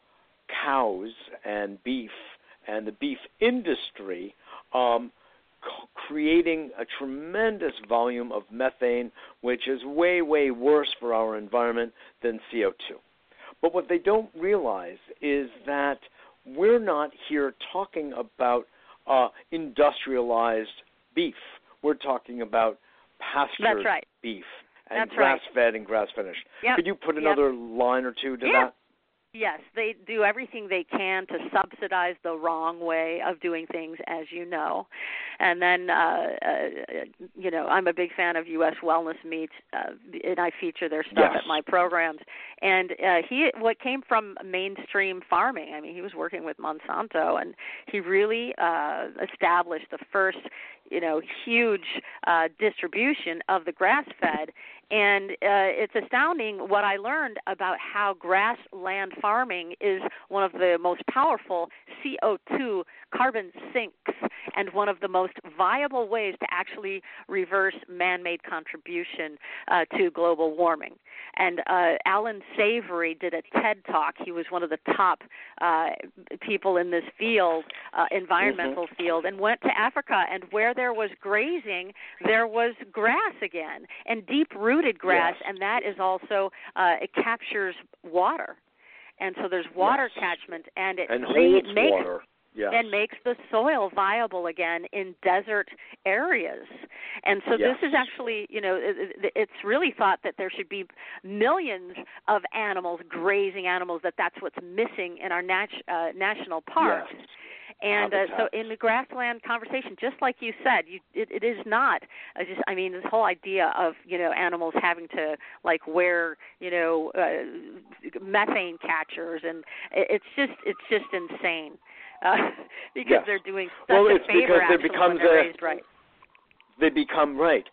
cows and beef and the beef industry um, creating a tremendous volume of methane, which is way, way worse for our environment than CO2. But what they don't realize is that we're not here talking about uh, industrialized beef. We're talking about pastured right. beef and grass right. fed and grass finished. Yep. Could you put Yep. another line or two to Yeah. that? Yes, they do everything they can to subsidize the wrong way of doing things, as you know. And then, uh, uh, you know, I'm a big fan of U.S. Wellness Meats, uh, and I feature their stuff Yes. at my programs. And uh, he, what came from mainstream farming. I mean, he was working with Monsanto, and he really uh, established the first, you know, huge uh, distribution of the grass-fed and uh, it's astounding what I learned about how grassland farming is one of the most powerful CO2 carbon sinks and one of the most viable ways to actually reverse man made contribution uh, to global warming. And uh, Allan Savory did a TED talk. He was one of the top uh, people in this field, uh, environmental mm-hmm. field, and went to Africa. And where there was grazing, there was grass again, and deep rooted grass, yes. and that is also uh, it captures water. And so there's water yes. catchment, and it and re- holds makes water. Yes. and makes the soil viable again in desert areas. And so yes. this is actually, you know, it, it's really thought that there should be millions of animals, grazing animals, that that's what's missing in our nat- uh, national parks. Yes. And uh, so, in the grassland conversation, just like you said, you, it, it is not. Uh, just, I mean, this whole idea of you know animals having to like wear you know uh, methane catchers, and it, it's just it's just insane uh, because yes. they're doing such well, a it's favor because there becomes a, raised right. They become right.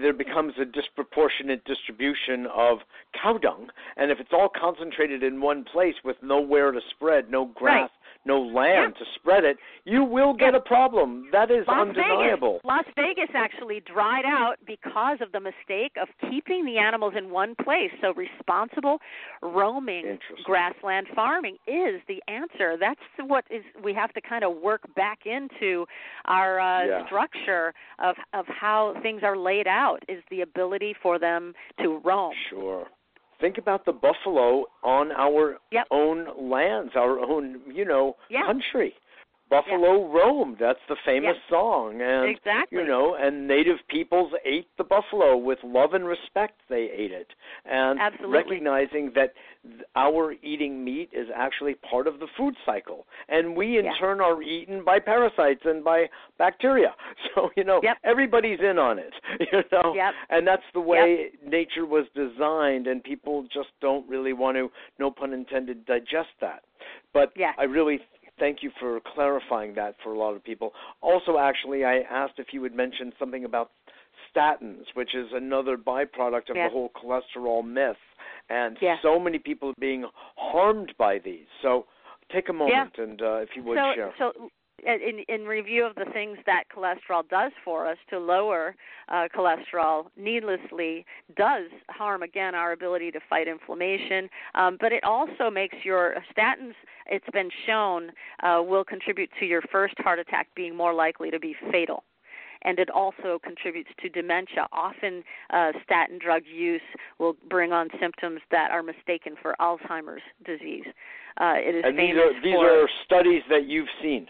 There becomes a disproportionate distribution of cow dung, and if it's all concentrated in one place with nowhere to spread, no grass, right. No land yeah. to spread it, you will get yeah. a problem. That is Las undeniable. Vegas. Las Vegas actually dried out because of the mistake of keeping the animals in one place. So responsible roaming grassland farming is the answer. That's what is we have to kind of work back into our uh, yeah. structure of of how things are laid out is the ability for them to roam. Sure. Think about the buffalo on our yep. own lands, our own, you know, yeah. country. Buffalo yeah. roamed. That's the famous yeah. song, and exactly. you know, and native peoples ate the buffalo with love and respect. They ate it, and Absolutely. recognizing that our eating meat is actually part of the food cycle, and we in yeah. turn are eaten by parasites and by bacteria. So you know, yep. everybody's in on it. You know, yep. and that's the way yep. nature was designed, and people just don't really want to, no pun intended, digest that. But yeah. I really thank you for clarifying that for a lot of people. Also, actually, I asked if you would mention something about statins, which is another byproduct of the whole cholesterol myth, and so many people are being harmed by these. So, take a moment yeah. and, uh, if you would, so, share. So, in, in review of the things that cholesterol does for us to lower uh, cholesterol needlessly does harm again our ability to fight inflammation um, but it also makes your statins it's been shown uh, will contribute to your first heart attack being more likely to be fatal and it also contributes to dementia. Often, uh, statin drug use will bring on symptoms that are mistaken for Alzheimer's disease. Uh, it is and these are these for, are studies that you've seen.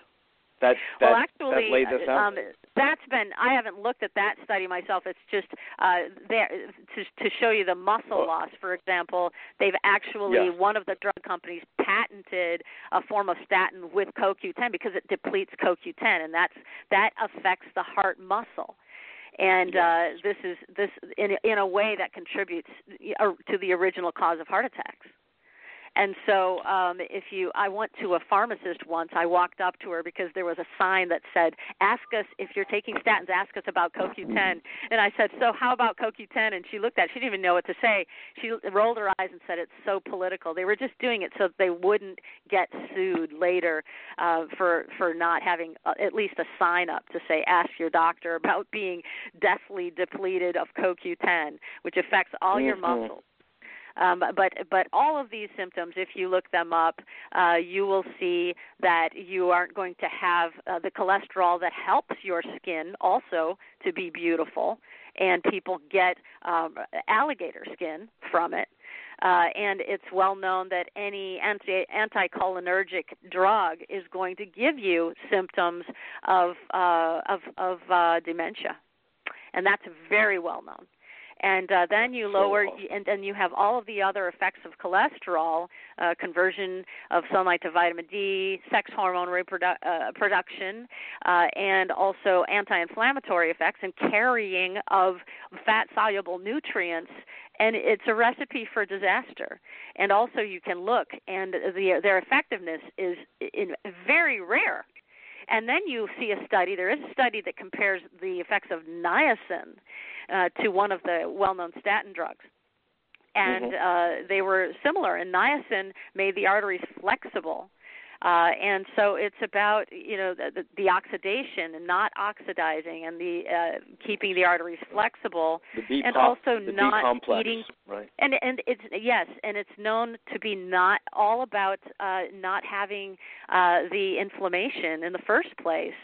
That, that, well, actually, that laid this out. Um, that's been I haven't looked at that study myself. It's just uh, there to to show you the muscle loss. For example, they've actually yes. one of the drug companies patented a form of statin with CoQ10 because it depletes CoQ10, and that's that affects the heart muscle and uh, this is this in in a way that contributes uh, to the original cause of heart attacks. And so, um, if you, I went to a pharmacist once. I walked up to her because there was a sign that said, "Ask us if you're taking statins. Ask us about CoQ10." And I said, "So how about CoQ10?" And she looked at. It. She didn't even know what to say. She rolled her eyes and said, "It's so political. They were just doing it so they wouldn't get sued later uh, for for not having uh, at least a sign up to say, ask your doctor about being deathly depleted of CoQ10, which affects all mm-hmm. your muscles." Um, but but all of these symptoms, if you look them up, uh, you will see that you aren't going to have uh, the cholesterol that helps your skin also to be beautiful, and people get um, alligator skin from it. Uh, and it's well known that any anti anticholinergic drug is going to give you symptoms of uh, of, of uh, dementia, and that's very well known and uh, then you lower and then you have all of the other effects of cholesterol uh, conversion of sunlight to vitamin d sex hormone reprodu- uh, production uh, and also anti-inflammatory effects and carrying of fat soluble nutrients. And it's a recipe for disaster. And also you can look and the, their effectiveness is in very rare and then you see a study there is a study that compares the effects of niacin uh, to one of the well-known statin drugs and mm-hmm. uh, they were similar. And niacin made the arteries flexible, uh, and so it's about you know the, the, the oxidation and not oxidizing, and the uh, keeping the arteries flexible, the and also not B-complex, eating. Right. And and it's yes, and it's known to be not all about uh, not having uh, the inflammation in the first place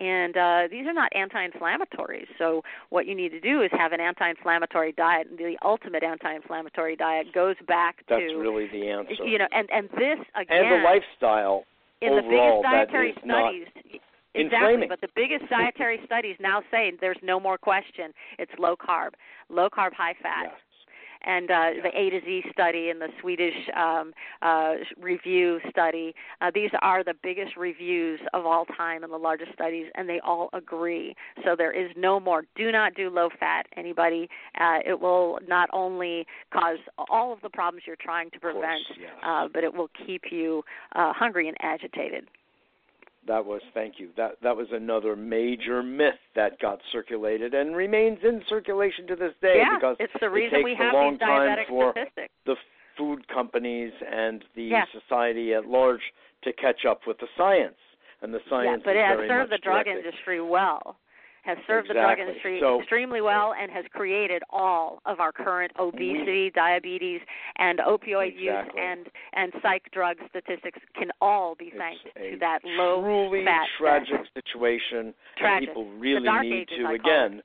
and uh, these are not anti-inflammatories. So what you need to do is have an anti-inflammatory diet. And the ultimate anti-inflammatory diet goes back That's to That's really the answer. You know, and and this again and the lifestyle in the biggest dietary that is not studies. Exactly, inflaming. but the biggest dietary studies now say there's no more question. It's low carb, low carb, high fat. Yes. And uh, the A to Z study and the Swedish um, uh, review study, uh, these are the biggest reviews of all time and the largest studies, and they all agree. So there is no more. Do not do low fat, anybody. Uh, it will not only cause all of the problems you're trying to prevent, course, yes. uh, but it will keep you uh, hungry and agitated. That was thank you. That that was another major myth that got circulated and remains in circulation to this day yeah, because it's the reason it takes we have a long time for statistics. the food companies and the Yeah. society at large to catch up with the science. And the yeah, science but is it has served the drug directed. industry well. Has served the drug industry So- extremely well and has created all of our current mm-hmm. obesity, diabetes, and opioid use and and psych drug statistics can all be thanks to that low truly fat tragic diet. situation. Tragic. And people really need ages, to again,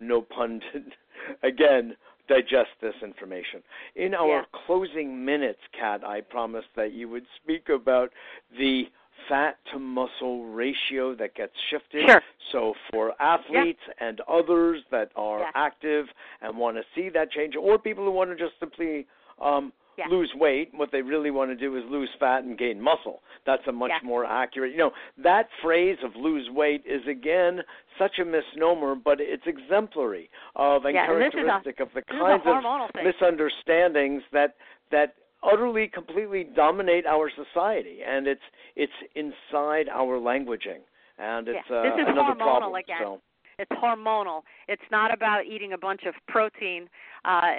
no pun, again digest this information. In our Yeah. closing minutes, Kat, I promised that you would speak about the fat to muscle ratio that gets shifted. Sure. So for athletes and others that are Yeah. active and want to see that change, or people who want to just simply um, Yeah. lose weight, what they really want to do is lose fat and gain muscle. That's a much Yeah. more accurate. You know, that phrase of lose weight is again such a misnomer, but it's exemplary of and Yeah, and a- characteristic of the this is a kinds of thing. misunderstandings that that utterly completely dominate our society and it's it's inside our languaging and it's Yeah. uh, is another hormonal problem again. so It's hormonal. It's not about eating a bunch of protein. Uh,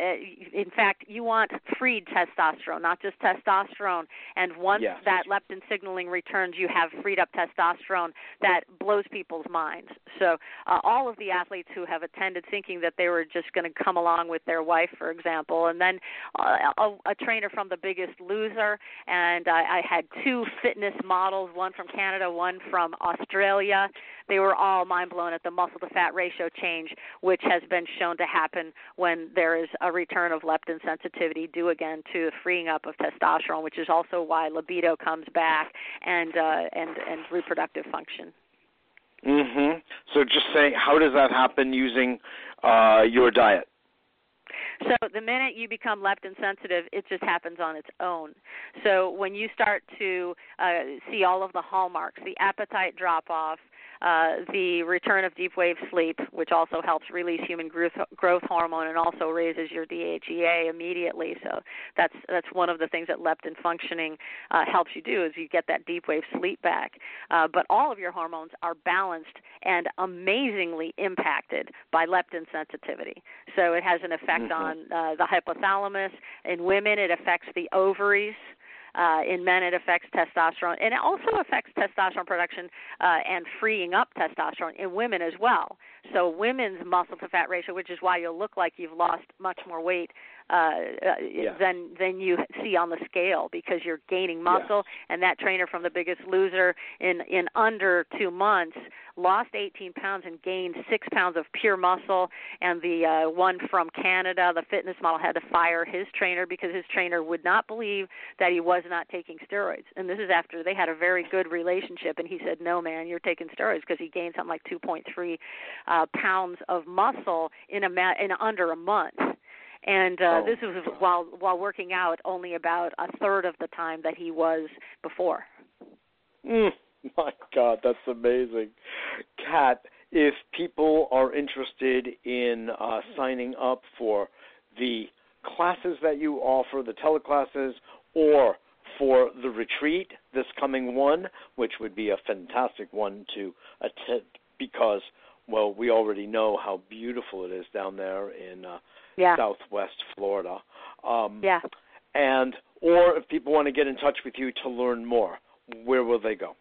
in fact, you want freed testosterone, not just testosterone. And once Yes. that leptin signaling returns, you have freed up testosterone that blows people's minds. So, uh, all of the athletes who have attended thinking that they were just going to come along with their wife, for example, and then uh, a, a trainer from The Biggest Loser, and I, I had two fitness models, one from Canada, one from Australia. They were all mind blown at the muscle to fat ratio change, which has been shown to happen when there is a return of leptin sensitivity due again to freeing up of testosterone, which is also why libido comes back and uh, and and reproductive function. Mhm. So just say, how does that happen using uh, your diet? So the minute you become leptin sensitive, it just happens on its own. So when you start to uh, see all of the hallmarks, the appetite drop off, uh, the return of deep wave sleep, which also helps release human growth, growth hormone and also raises your DHEA immediately. So that's that's one of the things that leptin functioning uh, helps you do is you get that deep wave sleep back. Uh, but all of your hormones are balanced and amazingly impacted by leptin sensitivity. So it has an effect mm-hmm. on uh, the hypothalamus. In women, it affects the ovaries. Uh, in men, it affects testosterone, and it also affects testosterone production uh, and freeing up testosterone in women as well. So, women's muscle to fat ratio, which is why you'll look like you've lost much more weight uh, uh, yeah. than than you see on the scale because you're gaining muscle. Yes. And that trainer from The Biggest Loser in in under two months lost 18 pounds and gained six pounds of pure muscle. And the uh, one from Canada, the fitness model, had to fire his trainer because his trainer would not believe that he was not taking steroids. And this is after they had a very good relationship. And he said, "No, man, you're taking steroids because he gained something like 2.3 uh, pounds of muscle in a ma- in under a month." And uh, oh. this was while while working out only about a third of the time that he was before. Mm, my God, that's amazing, Kat. If people are interested in uh, signing up for the classes that you offer, the teleclasses, or for the retreat this coming one, which would be a fantastic one to attend because, well, we already know how beautiful it is down there in uh, yeah. Southwest Florida. Um, yeah. And or if people want to get in touch with you to learn more, where will they go?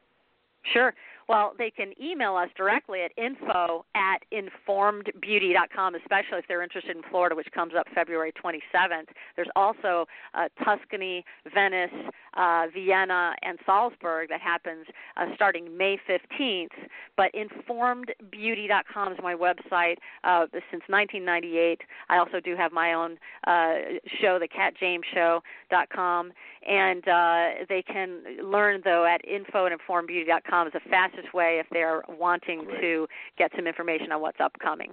Sure. Well, they can email us directly at info at informedbeauty.com, especially if they're interested in Florida, which comes up February 27th. There's also uh, Tuscany, Venice, uh, Vienna, and Salzburg that happens uh, starting May 15th. But informedbeauty.com is my website uh, since 1998. I also do have my own uh, show, the KatJamesShow.com, and uh, they can learn though at info at informedbeauty.com is the fastest way if they're wanting Great. to get some information on what's upcoming.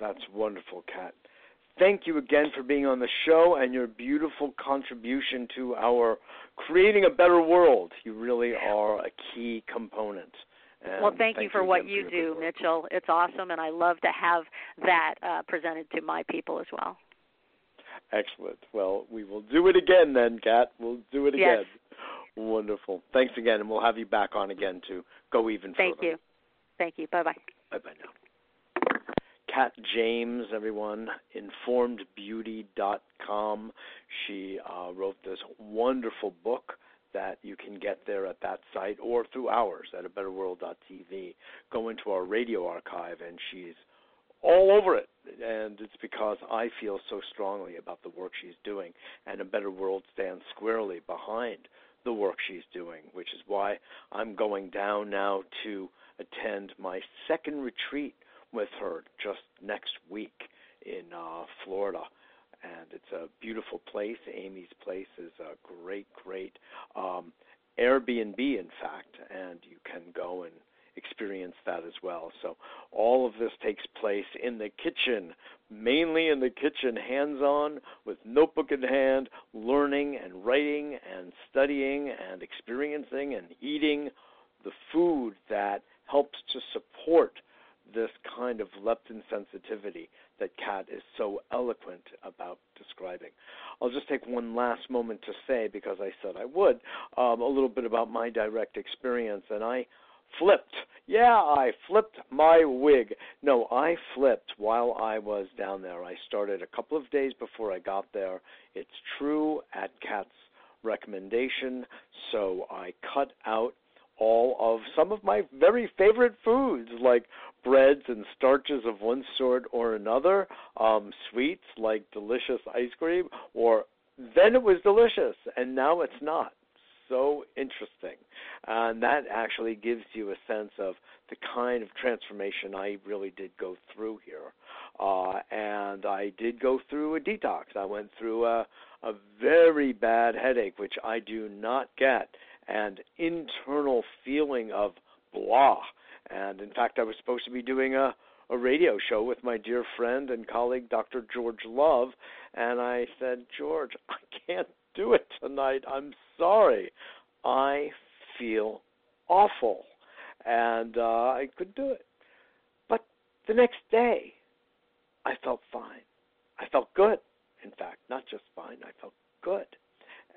That's wonderful, Kat. Thank you again for being on the show and your beautiful contribution to our creating a better world. You really are a key component. And well, thank, you for again what you your do. Mitchell. It's awesome, and I love to have that uh, presented to my people as well. Excellent. Well, we will do it again then, Kat. We'll do it Yes. again. Wonderful. Thanks again, and we'll have you back on again to go even Thank further. Thank you. Thank you. Bye bye. Bye bye now. Kat James, everyone, informedbeauty.com. She uh, wrote this wonderful book that you can get there at that site or through ours at a betterworld.tv. Go into our radio archive, and she's all over it. And it's because I feel so strongly about the work she's doing, and a better world stands squarely behind the work she's doing, which is why I'm going down now to attend my second retreat with her just next week in uh, Florida. And it's a beautiful place. Amy's place is a great, great um, Airbnb, in fact, and you can go and experience that as well. So all of this takes place in the kitchen, mainly in the kitchen, hands on, with notebook in hand, learning and writing and studying and experiencing and eating the food that helps to support this kind of leptin sensitivity that Kat is so eloquent about describing. I'll just take one last moment to say, because I said I would, um, a little bit about my direct experience. And I flipped. Yeah, I flipped my wig. No, I flipped while I was down there. I started a couple of days before I got there. It's true at Kat's recommendation, so I cut out all of some of my very favorite foods like breads and starches of one sort or another, um, sweets like delicious ice cream, or then it was delicious and now it's not. So interesting. And that actually gives you a sense of the kind of transformation I really did go through here. Uh, and I did go through a detox. I went through a, a very bad headache, which I do not get, and internal feeling of blah And in fact, I was supposed to be doing a a radio show with my dear friend and colleague Dr. George Love, and I said, "George, I can't do it tonight. I'm sorry. I feel awful." And uh I couldn't do it. But the next day, I felt fine. I felt good. In fact, not just fine, I felt good.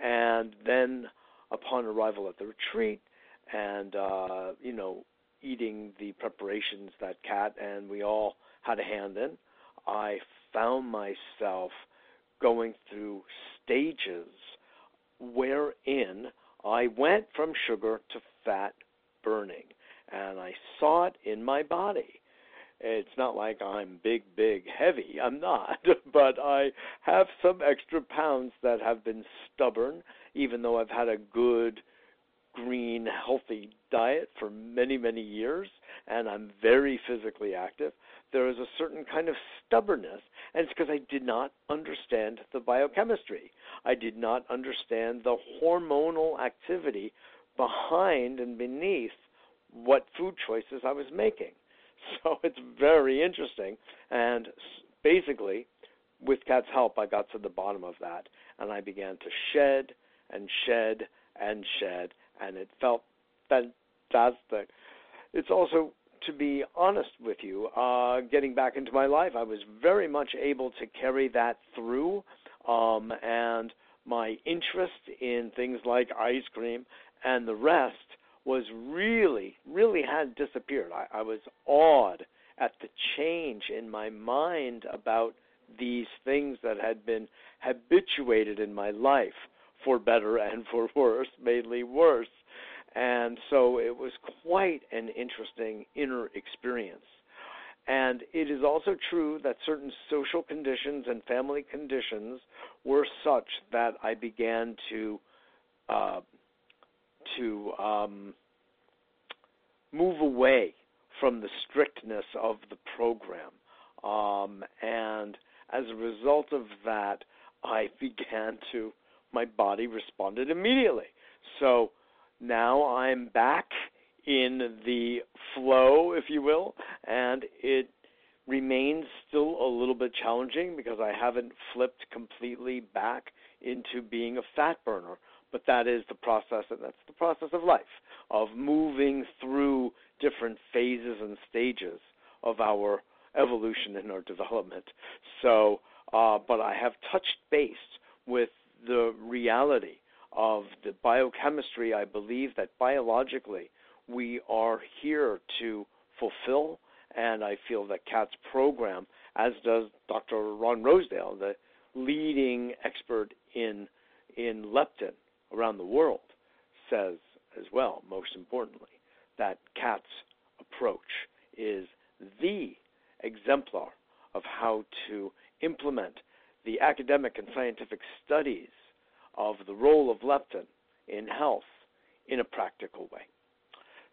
And then upon arrival at the retreat and uh, you know, eating the preparations that Kat and we all had a hand in, I found myself going through stages wherein I went from sugar to fat burning. And I saw it in my body. It's not like I'm big, big, heavy. I'm not. But I have some extra pounds that have been stubborn, even though I've had a good green, healthy diet for many, many years, and I'm very physically active, there is a certain kind of stubbornness, and it's because I did not understand the biochemistry. I did not understand the hormonal activity behind and beneath what food choices I was making. So it's very interesting, and basically, with Kat's help, I got to the bottom of that, and I began to shed and shed and shed and it felt fantastic. It's also, to be honest with you, uh, getting back into my life, I was very much able to carry that through, um, and my interest in things like ice cream and the rest was really, really had disappeared. I, I was awed at the change in my mind about these things that had been habituated in my life for better and for worse, mainly worse. And so it was quite an interesting inner experience. And it is also true that certain social conditions and family conditions were such that I began to uh, to um, move away from the strictness of the program. Um, and as a result of that, I began to my body responded immediately. So now I'm back in the flow, if you will, and it remains still a little bit challenging because I haven't flipped completely back into being a fat burner. But that is the process, and that's the process of life, of moving through different phases and stages of our evolution and our development. So, uh, but I have touched base with the reality of the biochemistry, I believe that biologically we are here to fulfill, and I feel that Kat's program, as does Dr. Ron Rosedale, the leading expert in in leptin around the world, says as well, most importantly, that Kat's approach is the exemplar of how to implement the academic and scientific studies of the role of leptin in health in a practical way.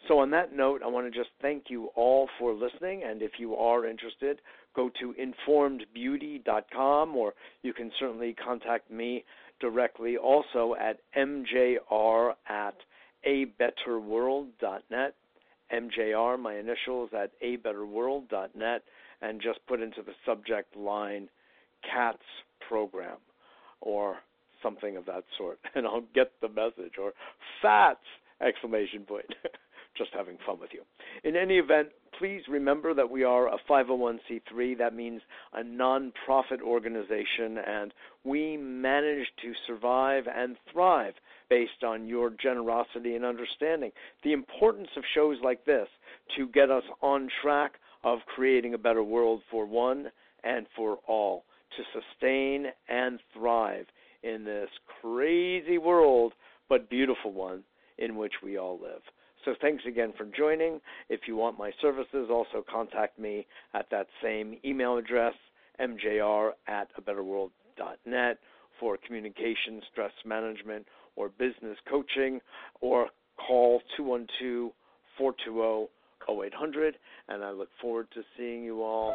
So, on that note, I want to just thank you all for listening. And if you are interested, go to informedbeauty.com or you can certainly contact me directly also at mjr at abetterworld.net. MJR, my initials, at abetterworld.net, and just put into the subject line Kat's program or something of that sort, and I'll get the message. Or fats! Exclamation point. Just having fun with you. In any event, please remember that we are a 501c3. That means a nonprofit organization, and we manage to survive and thrive based on your generosity and understanding. The importance of shows like this to get us on track of creating a better world for one and for all, to sustain and thrive in this crazy world, but beautiful one in which we all live. So thanks again for joining. If you want my services, also contact me at that same email address, mjr at a betterworld.net for communication, stress management, or business coaching, or call 212 420 0800. And I look forward to seeing you all.